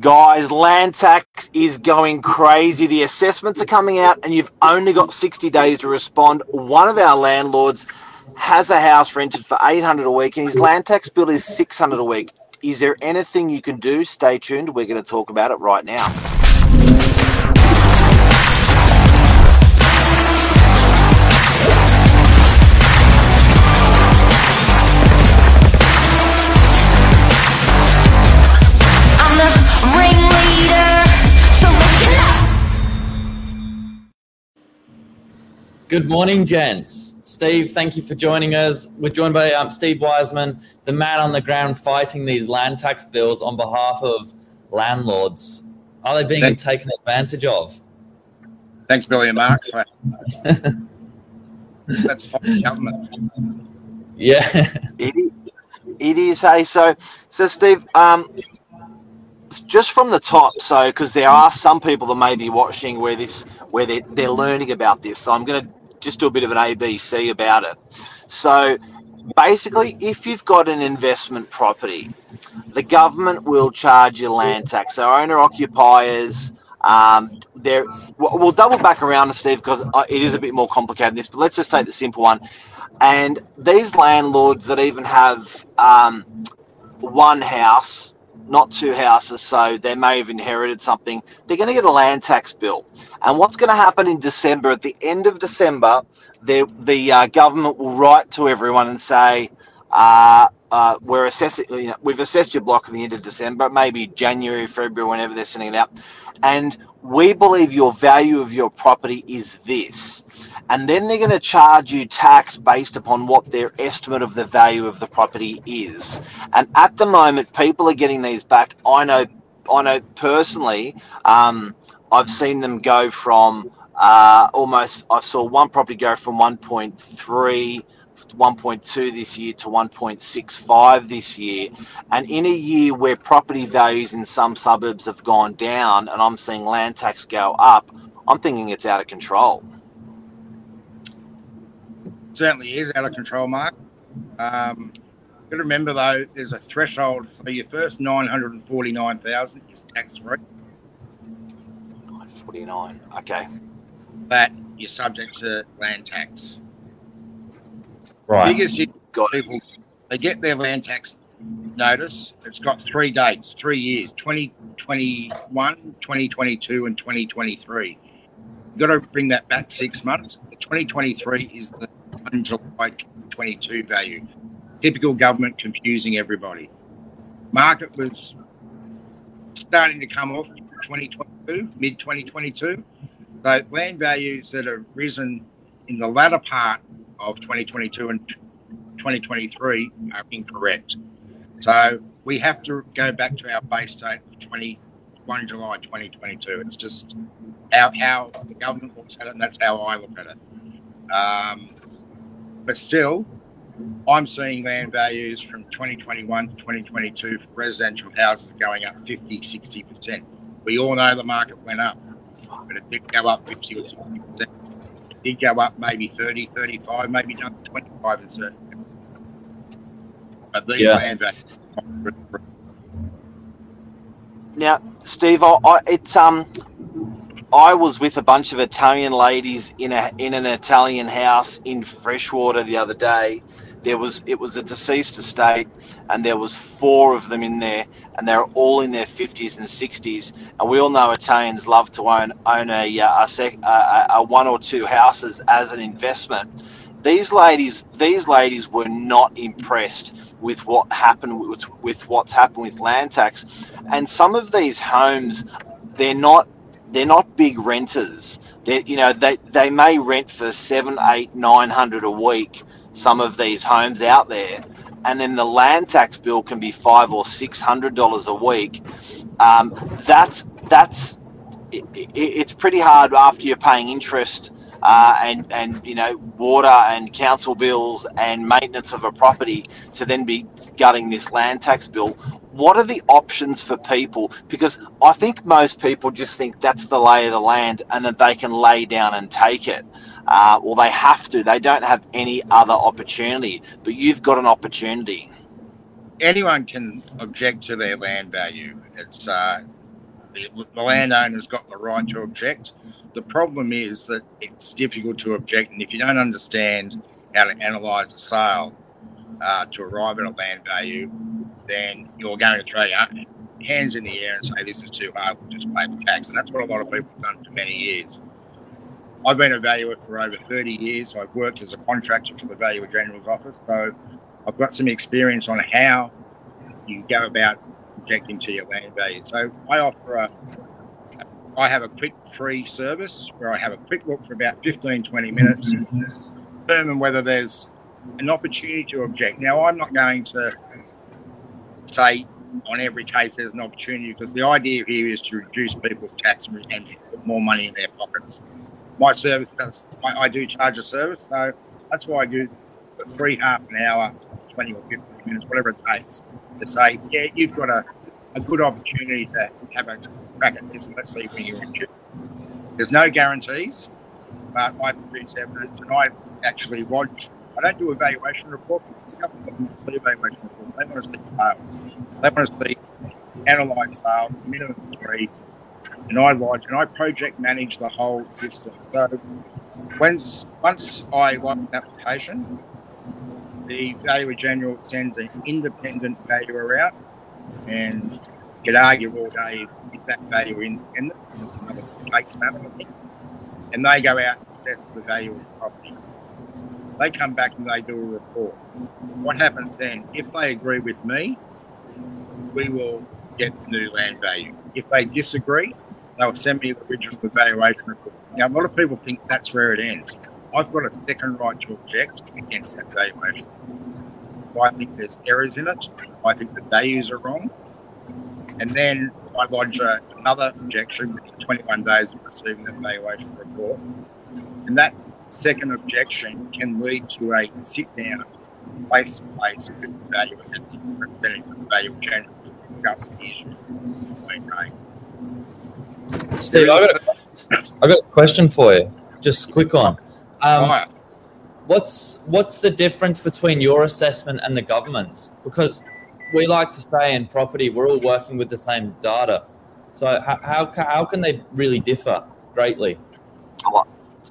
Guys, land tax is going crazy. The assessments are coming out, and you've only got 60 days to respond. One of our landlords has a house rented for 800 a week, and his land tax bill is 600 a week. Is there anything you can do? Stay tuned. We're going to talk about it right now. Good morning, gents. Steve, thank you for joining us. We're joined by um, Steve Wiseman, the man on the ground fighting these land tax bills on behalf of landlords. Are they being Thank- taken advantage of? Thanks, Billy and Mark. That's fine, government. Yeah. It is, it is. Hey, so so Steve, um, just from the top, so because there are some people that may be watching where this where they they're learning about this. So I'm going to just do a bit of an ABC about it. So basically, if you've got an investment property, the government will charge you land tax. So owner occupiers. Um, there, we'll double back around to Steve because it is a bit more complicated than this. But let's just take the simple one. And these landlords that even have um, one house, not two houses, so they may have inherited something, they're going to get a land tax bill. And what's going to happen in December, at the end of December, the, the uh, government will write to everyone and say, uh, uh, we're assessing, you know, we've assessed your block at the end of December, maybe January, February, whenever they're sending it out. And we believe your value of your property is this and then they're going to charge you tax based upon what their estimate of the value of the property is. And at the moment, people are getting these back. I know, I know personally. Um, I've seen them go from uh, almost. I saw one property go from 1.3. 1.2 this year to 1.65 this year. And in a year where property values in some suburbs have gone down and I'm seeing land tax go up, I'm thinking it's out of control. Certainly is out of control, Mark. Um, got to remember though, there's a threshold. So your first nine hundred and forty-nine thousand is tax free. 49. Okay. But you're subject to land tax. Right. Biggest issue Got it. people they get their land tax notice. It's got three dates, three years 2021, 2022, and 2023. You've got to bring that back six months. The 2023 is the 1 July 2022 value. Typical government confusing everybody. Market was starting to come off 2022, mid 2022. So land values that have risen in the latter part of 2022 and 2023 are incorrect. So we have to go back to our base date of 21 July 2022. It's just how, how the government looks at it, and that's how I look at it. Um, but still, I'm seeing land values from 2021 to 2022 for residential houses going up 50, 60%. We all know the market went up, but it did go up 50 or 60%. It did go up maybe 30, 35, maybe down to 25 in certain. But these Yeah. land values. Now, Steve, I, I, it's um, I was with a bunch of Italian ladies in a in an Italian house in Freshwater the other day. There was it was a deceased estate, and there was four of them in there, and they're all in their fifties and sixties. And we all know Italians love to own own a uh, a, a, a one or two houses as an investment. These ladies, these ladies were not impressed with what happened with, with what's happened with land tax, and some of these homes, they're not they're not big renters. They you know they they may rent for seven, eight, nine hundred a week. Some of these homes out there, and then the land tax bill can be five or six hundred dollars a week. Um, that's that's it, it, it's pretty hard after you're paying interest uh, and and you know water and council bills and maintenance of a property to then be gutting this land tax bill. What are the options for people? Because I think most people just think that's the lay of the land and that they can lay down and take it. Uh, or they have to. They don't have any other opportunity. But you've got an opportunity. anyone can object to their land value. It's uh, the, the landowner's got the right to object. The problem is that it's difficult to object, and if you don't understand how to analyse a sale uh, to arrive at a land value, then you're going to throw your hands in the air and say this is too hard. We'll just pay the tax, and that's what a lot of people have done for many years. I've been a valuer for over 30 years. I've worked as a contractor for the Valuer General's office, so I've got some experience on how you go about objecting to your land value. So I offer a, I have a quick free service where I have a quick look for about 15, 20 minutes determine whether there's an opportunity to object. Now, I'm not going to say on every case there's an opportunity because the idea here is to reduce people's tax and put more money in their pockets. My service does, I, I do charge a service, so that's why I do the free half an hour, 20 or 15 minutes, whatever it takes, to say, yeah, you've got a, a good opportunity to have a crack at this and let's see where you're in. There's no guarantees, but I produce evidence and I actually lodge. I don't do evaluation reports, doesn't see evaluation report. See analyse sales, minimum three, and I lodge and I project manage the whole system. So once once I lodge an application, the valuer general sends an independent valuer out, and you could argue all day if that valuer independent, it's another case matter. And they go out and assess the value of the property. They come back and they do a report. What happens then? If they agree with me, we will get new land value. If they disagree, they'll send me the original evaluation report. Now, a lot of people think that's where it ends. I've got a second right to object against that valuation. I think there's errors in it, I think the values are wrong, and then I lodge another objection within 21 days of receiving the valuation report. And that second objection can lead to a sit down face to face with the valuer and representing the valuer general to discuss the issue being. Steve, I got, a, I got a question for you. Just quick one. Um, Fire. what's what's the difference between your assessment and the government's? Because we like to say in property, we're all working with the same data. So how how, how can they really differ greatly?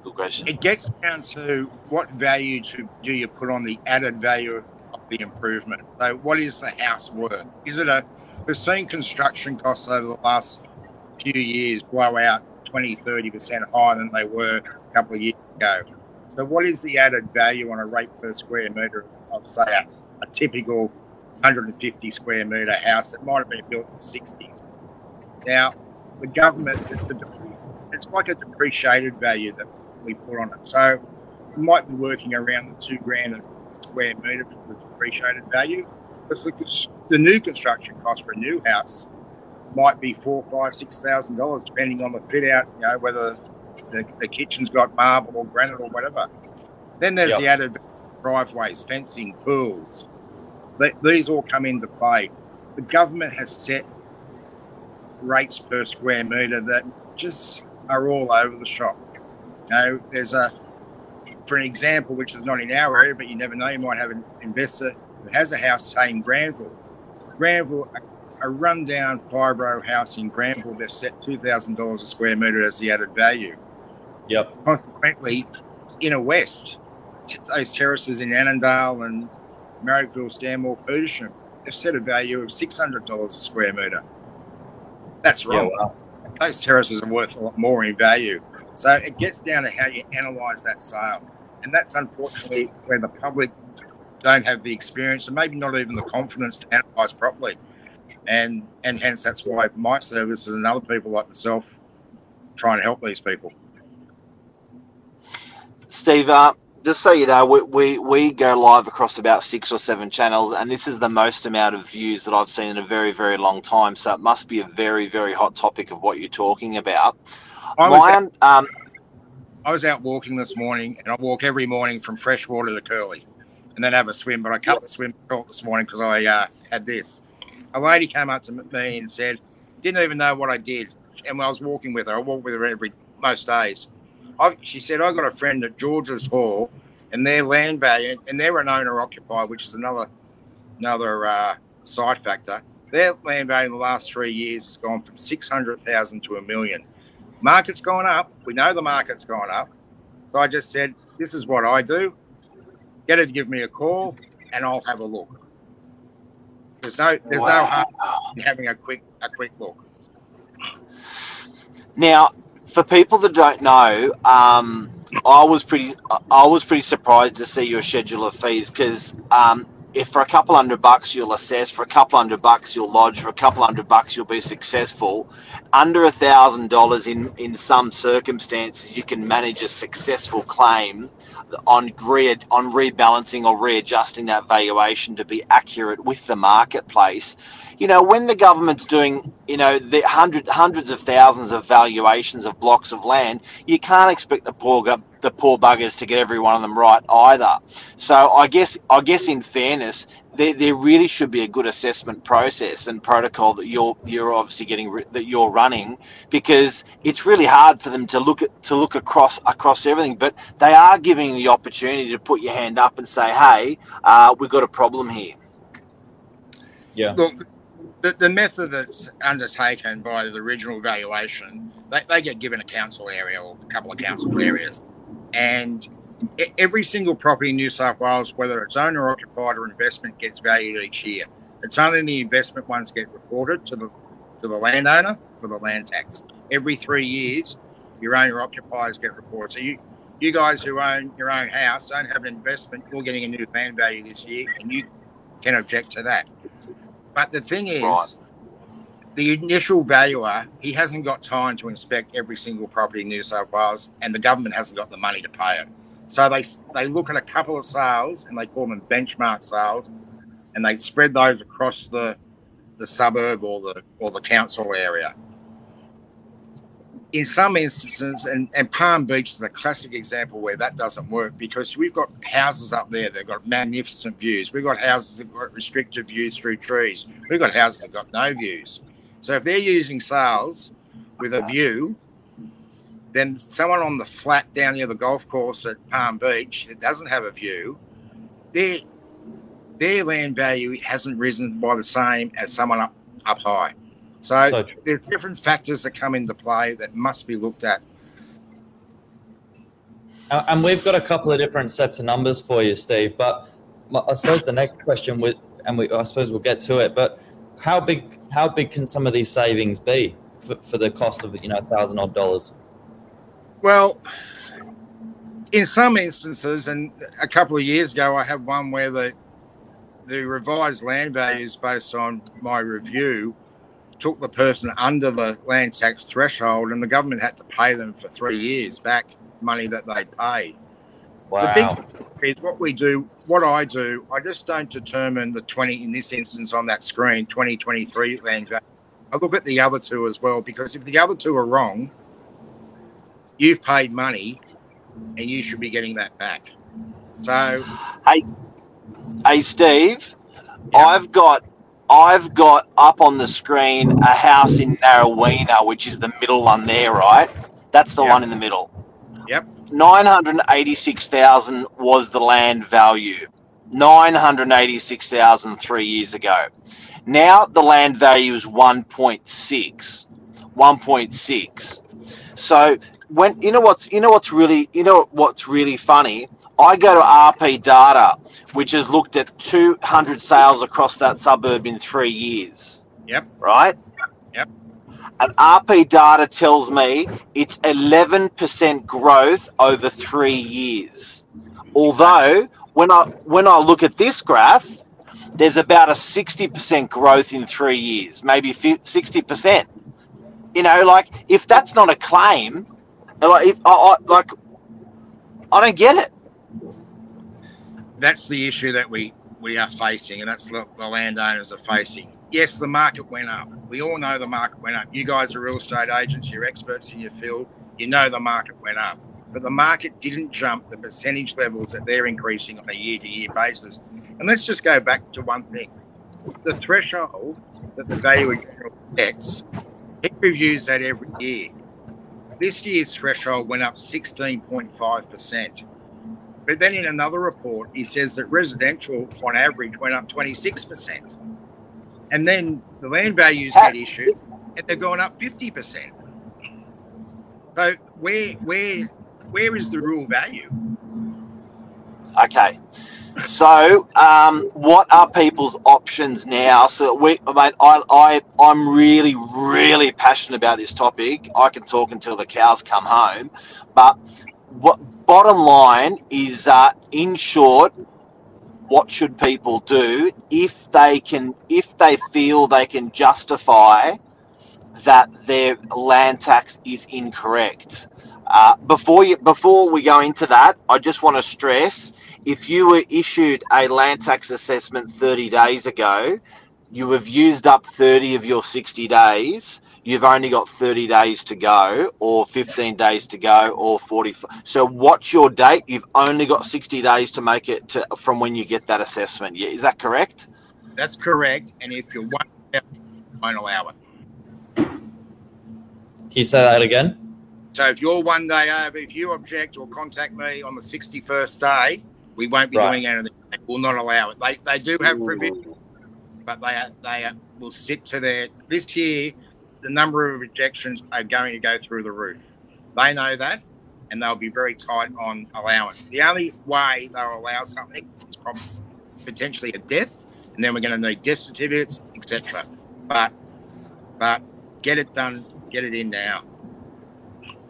Good question. It gets down to what value to, do you put on the added value of the improvement. So, what is the house worth? Is it a? We've seen construction costs over the last few years blow out 20, 30 percent higher than they were a couple of years ago. So, what is the added value on a rate per square metre of, say, a, a typical 150 square metre house that might have been built in the 60s? Now, the government, it's like a depreciated value that we put on it. So we might be working around the two grand a square metre for the depreciated value. Because the, the new construction cost for a new house might be four, five, six thousand dollars, depending on the fit out. You know whether the, the kitchen's got marble or granite or whatever. Then there's Yep. the added driveways, fencing, pools. Th- These all come into play. The government has set rates per square metre that just are all over the shop. Know, there's a, for an example, which is not in our area, but you never know, you might have an investor who has a house, say, in Granville. Granville, a, a rundown fibro house in Granville, they've set $2,000 a square metre as the added value. Yep. Consequently, inner west, those terraces in Annandale and Marrickville, Stanmore, Petersham, they've set a value of $600 a square metre. That's Yeah, wrong wow. those terraces are worth a lot more in value. So it gets down to how you analyse that sale, and that's unfortunately where the public don't have the experience and maybe not even the confidence to analyse properly, and and hence that's why my services and other people like myself try and help these people. Steve, uh, just so you know, we, we, we go live across about six or seven channels, and this is the most amount of views that I've seen in a very, very long time. So it must be a very, very hot topic of what you're talking about. I was, My, out, um, I was out walking this morning, and I walk every morning from freshwater to Curly, and then have a swim. But I cut the swim short this morning because I uh, had this. A lady came up to me and said, "Didn't even know what I did." And when I was walking with her, I walk with her every most days. I, she said, "I got a friend at George's Hall, and their land value, and they're an owner occupied, which is another another uh, side factor. Their land value in the last three years has gone from 600,000 to a million. Market's gone up. We know the market's gone up. So I just said, this is what I do. Get her to give me a call and I'll have a look. There's no there's no harm in having a quick a quick look. Now, for people that don't know, um, I was pretty I was pretty surprised to see your schedule of fees because um, if for a couple hundred bucks you'll assess, for a couple hundred bucks you'll lodge, for a couple hundred bucks you'll be successful. Under a thousand dollars in in some circumstances, you can manage a successful claim on re- on rebalancing or readjusting that valuation to be accurate with the marketplace. You know, when the government's doing, you know, the hundred, hundreds of thousands of valuations of blocks of land, you can't expect the poor the poor buggers to get every one of them right either. So I guess I guess in fairness, there, there really should be a good assessment process and protocol that you're you're obviously getting ri- that you're running because it's really hard for them to look at to look across across everything. But they are giving the opportunity to put your hand up and say, "Hey, uh, we've got a problem here." Yeah. Look, the, the method that's undertaken by the original valuation, they, they get given a council area or a couple of council areas. And every single property in New South Wales, whether it's owner occupied or investment, gets valued each year. It's only the investment ones get reported to the to the landowner for the land tax. Every three years, your owner occupiers get reported. So you you guys who own your own house don't have an investment, you're getting a new land value this year, and you can object to that. But the thing is, Right. the initial valuer, he hasn't got time to inspect every single property in New South Wales, and the government hasn't got the money to pay it. So they they look at a couple of sales, and they call them benchmark sales, and they spread those across the the suburb or the or the council area. In some instances, and, and Palm Beach is a classic example where that doesn't work because we've got houses up there that have got magnificent views. We've got houses that got restricted views through trees. We've got houses that got no views. So if they're using sales with a view, then someone on the flat down near the golf course at Palm Beach that doesn't have a view, their their land value hasn't risen by the same as someone up up high. So, So there's different factors that come into play that must be looked at. And we've got a couple of different sets of numbers for you, Steve. But I suppose the next question would, and we, I suppose we'll get to it. But how big, how big can some of these savings be for, for the cost of you know a thousand odd dollars? Well, in some instances, and a couple of years ago, I had one where the the revised land values based on my review took the person under the land tax threshold, and the government had to pay them for three years back money that they paid. Wow. The big is what we do, what I do. I just don't determine the twenty in this instance on that screen, twenty twenty three land value. I look at the other two as well because if the other two are wrong, you've paid money, and you should be getting that back. So Hey, hey, Steve. Yeah. I've got I've got up on the screen a house in Narraweena, which is the middle one there, right? That's the Yeah. one in the middle. Yep. Nine hundred eighty-six thousand was the land value. Nine hundred eighty-six thousand three years ago. Now the land value is one point six. One point six. So when you know what's you know what's really you know what's really funny. I go to RP Data, which has looked at 200 sales across that suburb in three years. Yep. Right. Yep. And RP Data tells me it's 11% growth over three years. Although when I when I look at this graph, there's about a 60% growth in three years, maybe 60%. You know, like if that's not a claim, like if I, I like, I don't get it. That's the issue that we we are facing, and that's what the landowners are facing. Yes, the market went up. We all know the market went up. You guys are real estate agents. You're experts in your field. You know the market went up, but the market didn't jump the percentage levels that they're increasing on a year-to-year basis. And let's just go back to one thing: the threshold that the valuer general sets. He reviews that every year. This year's threshold went up 16.5 percent. But then in another report, he says that residential on average went up 26%. and then the land values get issued, and they're going up fifty percent. So where where where is the real value? Okay. So, um, what are people's options now? So, we, mate, I, I, I'm really, really passionate about this topic. I can talk until the cows come home. But what bottom line is, uh, in short, what should people do if they can, if they feel they can justify that their land tax is incorrect? Uh, before you, before we go into that, I just want to stress: if you were issued a land tax assessment 30 days ago, you have used up 30 of your 60 days. You've only got 30 days to go, or 15 days to go, or 40. So, what's your date? You've only got 60 days to make it to, from when you get that assessment. Yeah, is that correct? That's correct. And if you're one, won't allow it. Can you say that again? So if you're one day over, if you object or contact me on the 61st day, we won't be Right. doing anything. They will not allow it. They, they do have provision, but they they will sit to their. This year, the number of rejections are going to go through the roof. They know that, and they'll be very tight on allowance. The only way they'll allow something is probably potentially a death, and then we're going to need death certificates, etc. But but get it done, get it in now.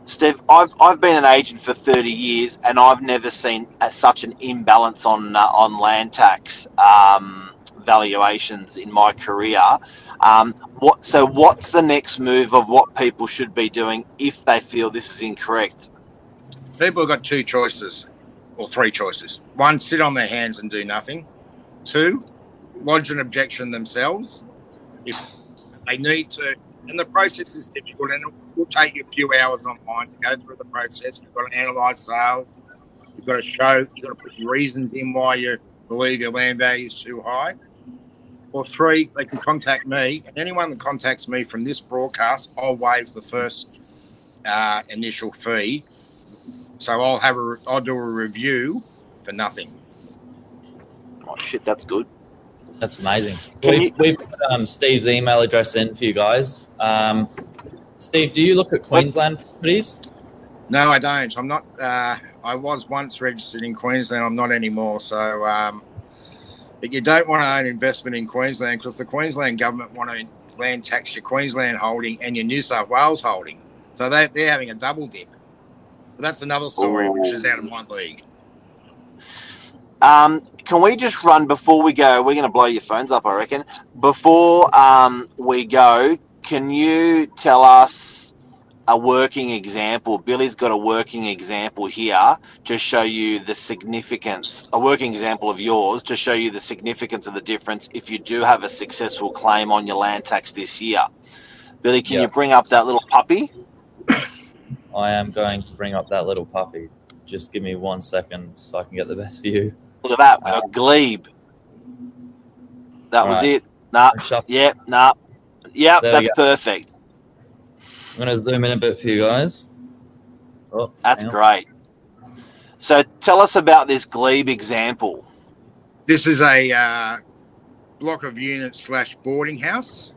Steve, I've, I've been an agent for 30 years and I've never seen a, such an imbalance on uh, on land tax um, valuations in my career. Um, what so what's the next move of what people should be doing if they feel this is incorrect? People have got two choices, or three choices. One, sit on their hands and do nothing. Two, lodge an objection themselves. If they need to, and the process is difficult, and it will take you a few hours online to go through the process. You've got to analyse sales. You've got to show. You've got to put reasons in why you believe your land value is too high. Or three, they can contact me. And anyone that contacts me from this broadcast, I'll waive the first uh, initial fee so I'll have a, I'll do a review for nothing. Oh shit, that's good. That's amazing. So Can we, you- we put um, Steve's email address in for you guys. Um, Steve, do you look at Queensland properties? No, I don't. I'm not. Uh, I was once registered in Queensland. I'm not anymore. So, um, but you don't want to own investment in Queensland because the Queensland government want to land tax your Queensland holding and your New South Wales holding. So they, they're having a double dip. But that's another story, which is out of my league. Um, can we just run before we go? We're going to blow your phones up, I reckon. Before um, we go, can you tell us a working example? Billy's got a working example here to show you the significance, a working example of yours to show you the significance of the difference if you do have a successful claim on your land tax this year. Billy, can Yeah. you bring up that little puppy? I am going to bring up that little puppy. Just give me one second so I can get the best view. Look at that, a Glebe. That was Alright. it. Nah. Yep, nah. Yep, There that's perfect. I'm going to zoom in a bit for you guys. Oh, That's great. So tell us about this Glebe example. This is a uh, block of units slash boarding house.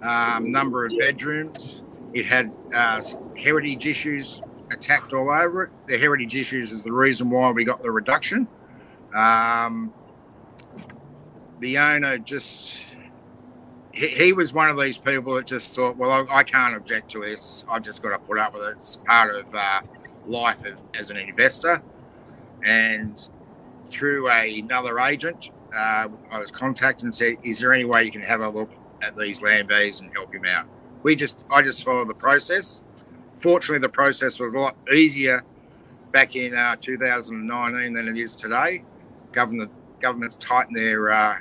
Um, number of bedrooms. It had uh, heritage issues attacked all over it. The heritage issues is the reason why we got the reduction. Um, the owner just he, he was one of these people that just thought, well, I, I can't object to this. I've just got to put up with it. It's part of uh, life of, as an investor. And through a, another agent, uh, I was contacted and said, "Is there any way you can have a look at these land values and help him out?" We just, I just followed the process. Fortunately, the process was a lot easier back in uh, 2019 than it is today. Government governments tightened their uh,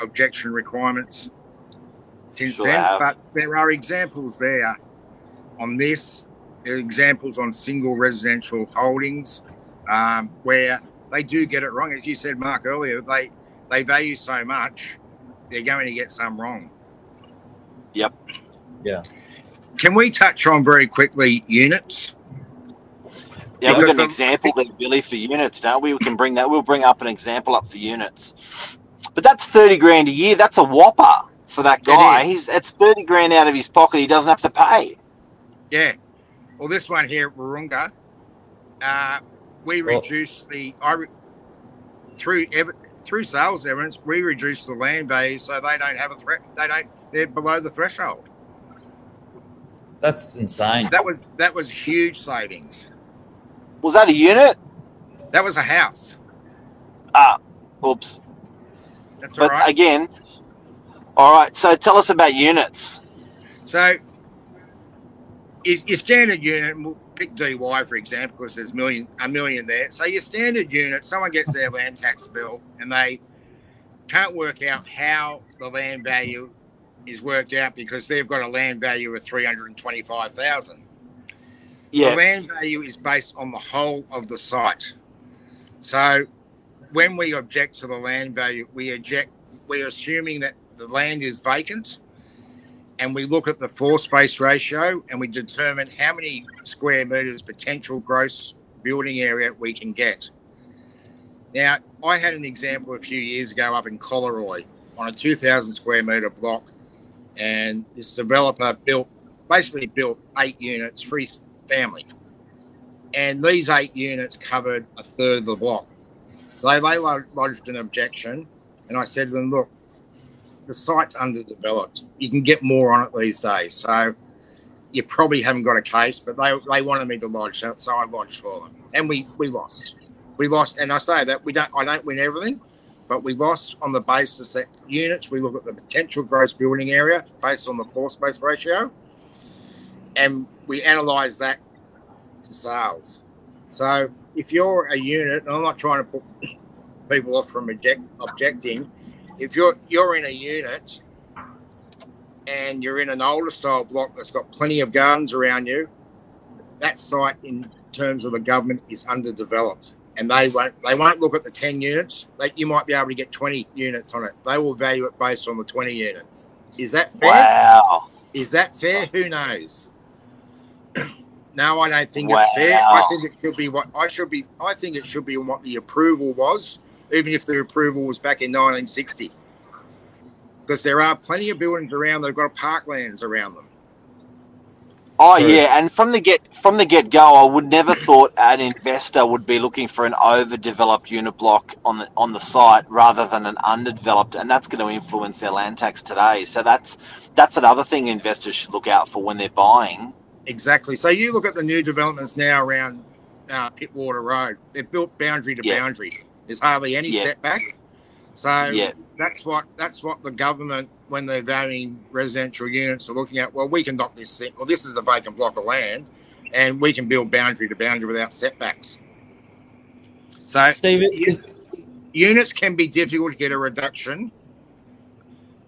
objection requirements since Sure then, have. but there are examples there on this. There examples on single residential holdings um, where they do get it wrong. As you said, Mark, earlier, they they value so much, they're going to get some wrong. Yep. Yeah. Can we touch on very quickly units? Yeah, we've Because got an of- example there, Billy, for units, don't we? We can bring that. We'll bring up an example up for units. But that's thirty grand a year. That's a whopper. For that guy. is. He's it's thirty grand out of his pocket. He doesn't have to pay. Yeah. Well, this one here at Wahroonga, uh, we Well- reduced the I re- through ev- through sales evidence, we reduced the land value so they don't have a threat. They don't. They're below the threshold. That's insane. That was that was huge savings. Was that a unit? That was a house. Ah, oops. That's all But right. again, all right. So tell us about units. So, is your standard unit? and We'll pick DY for example, because there's million a million there. So your standard unit, someone gets their land tax bill and they can't work out how the land value is worked out because they've got a land value of three hundred and twenty-five thousand. Yeah. The land value is based on the whole of the site. So when we object to the land value, we object, we're assuming that the land is vacant and we look at the floor space ratio and we determine how many square meters potential gross building area we can get. Now, I had an example a few years ago up in Collaroy on a 2,000 square meter block, and this developer built basically built eight units, three family, and these eight units covered a third of the block. They, they lodged an objection, and I said to them, look, the site's underdeveloped. You can get more on it these days. So you probably haven't got a case, but they, they wanted me to lodge, so, so I lodged for them. And we, we lost. We lost, and I say that we don't I don't win everything, but we lost on the basis that units, we look at the potential gross building area based on the floor space ratio, and we analyze that to sales. So if you're a unit, and I'm not trying to put people off from object, objecting, if you're you're in a unit and you're in an older style block that's got plenty of gardens around you, that site in terms of the government is underdeveloped. And they won't they won't look at the ten units. They, you might be able to get twenty units on it. They will value it based on the twenty units. Is that fair? Wow. Is that fair? Who knows? no, I don't think it's fair. I think it should be what I should be. I think it should be what the approval was, even if the approval was back in 1960. Because there are plenty of buildings around. They've got parklands around them. Oh True. yeah, and from the get from the get go, I would never thought an investor would be looking for an overdeveloped unit block on the on the site rather than an underdeveloped, and that's going to influence their land tax today. So that's that's another thing investors should look out for when they're buying. Exactly. So you look at the new developments now around uh, Pittwater Road. They're built boundary to Yeah. boundary. There's hardly any Yeah. setback. So Yeah. that's what that's what the government, when they're valuing residential units, are looking at. Well, we can knock this thing. Well, this is a vacant block of land, and we can build boundary to boundary without setbacks. So Steve, is, units can be difficult to get a reduction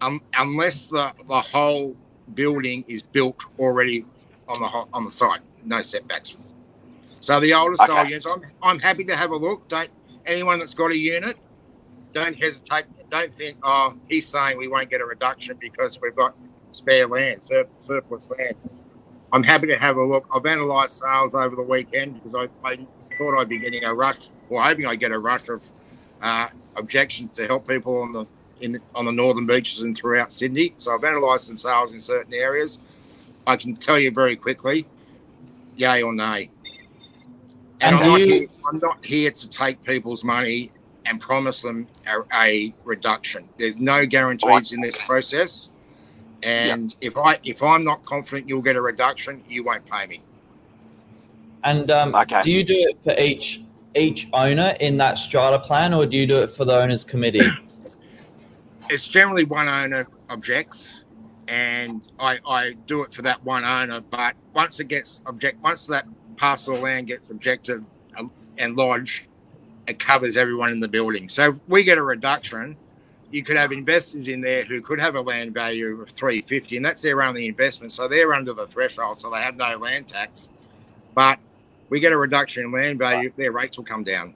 um, unless the, the whole building is built already on the on the site, no setbacks. So the older style Okay. units, I'm, I'm happy to have a look. Don't anyone that's got a unit, don't hesitate. Don't think, oh, he's saying we won't get a reduction because we've got spare land, sur- surplus land. I'm happy to have a look. I've analysed sales over the weekend because I, I thought I'd be getting a rush, or hoping I'd get a rush of uh, objections to help people on the in the, on the northern beaches and throughout Sydney. So I've analysed some sales in certain areas. I can tell you very quickly, yay or nay. And And, I'm, do not you- here, I'm not here to take people's money and promise them a, a reduction. There's no guarantees in this process. And if I if I'm not confident you'll get a reduction, you won't pay me. and um, Okay. do you do it for each each owner in that strata plan, or do you do it for the owners committee? it's generally one owner objects and I, I do it for that one owner but once it gets object once that parcel of land gets objected um, and lodged it covers everyone in the building. So if we get a reduction you could have investors in there who could have a land value of 350 and that's their only investment so they're under the threshold so they have no land tax. But we get a reduction in land value their rates will come down.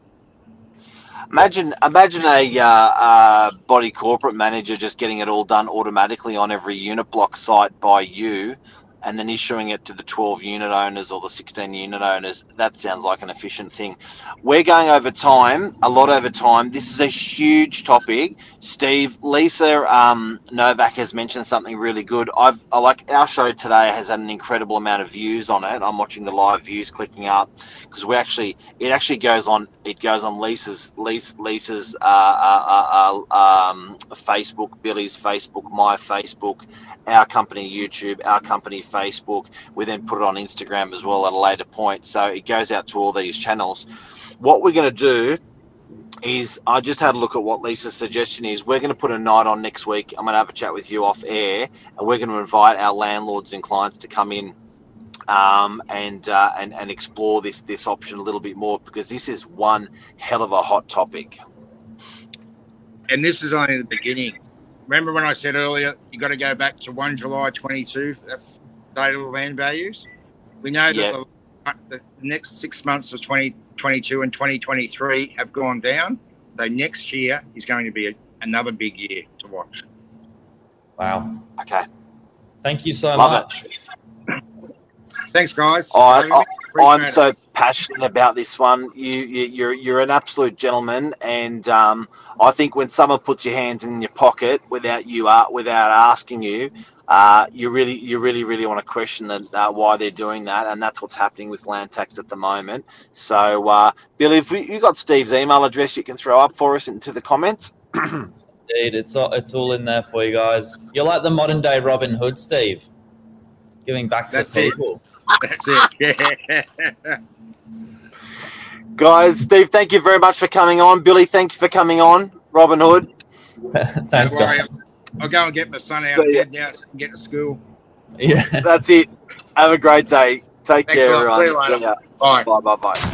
Imagine imagine a uh, uh, body corporate manager just getting it all done automatically on every unit block site by you, and then issuing it to the 12 unit owners or the 16 unit owners. That sounds like an efficient thing. We're going over time, a lot over time. This is a huge topic. Steve, Lisa um, Novak has mentioned something really good. I've I like our show today has had an incredible amount of views on it. I'm watching the live views clicking up because we actually it actually goes on it goes on Lisa's Lisa, Lisa's uh, uh, uh, um, Facebook, Billy's Facebook, my Facebook, our company YouTube, our company Facebook. We then put it on Instagram as well at a later point. So it goes out to all these channels. What we're going to do is I just had a look at what Lisa's suggestion is. We're going to put a night on next week. I'm going to have a chat with you off air, and we're going to invite our landlords and clients to come in um, and, uh, and and explore this this option a little bit more because this is one hell of a hot topic. And this is only the beginning. Remember when I said earlier, you got to go back to 1 July 22, that's the date of the land values? We know that Yeah. the, the next six months of 2022 and 2023 have gone down. So next year is going to be a, another big year to watch. Wow. Okay, Thank you so love much. it. Thanks, guys. I- Having me. I'm so it. passionate about this one. You, you you're you're an absolute gentleman, and um, I think when someone puts your hands in your pocket without you uh, without asking you, uh, you really you really really want to question that uh, why they're doing that, and that's what's happening with land tax at the moment. So, uh, Billy, if we, you got Steve's email address, you can throw up for us into the comments. Indeed, it's all, it's all in there for you guys. You're like the modern day Robin Hood, Steve, giving back to That's the it. People. That's it. Yeah. Guys, Steve, thank you very much for coming on. Billy, thank you for coming on. Robin Hood. Thanks, guys. I'll go and get my son out See of ya. bed now so I can get to school. Yeah. That's it. Have a great day. Take Thanks care, everyone. See you later. See. Bye. Bye bye bye.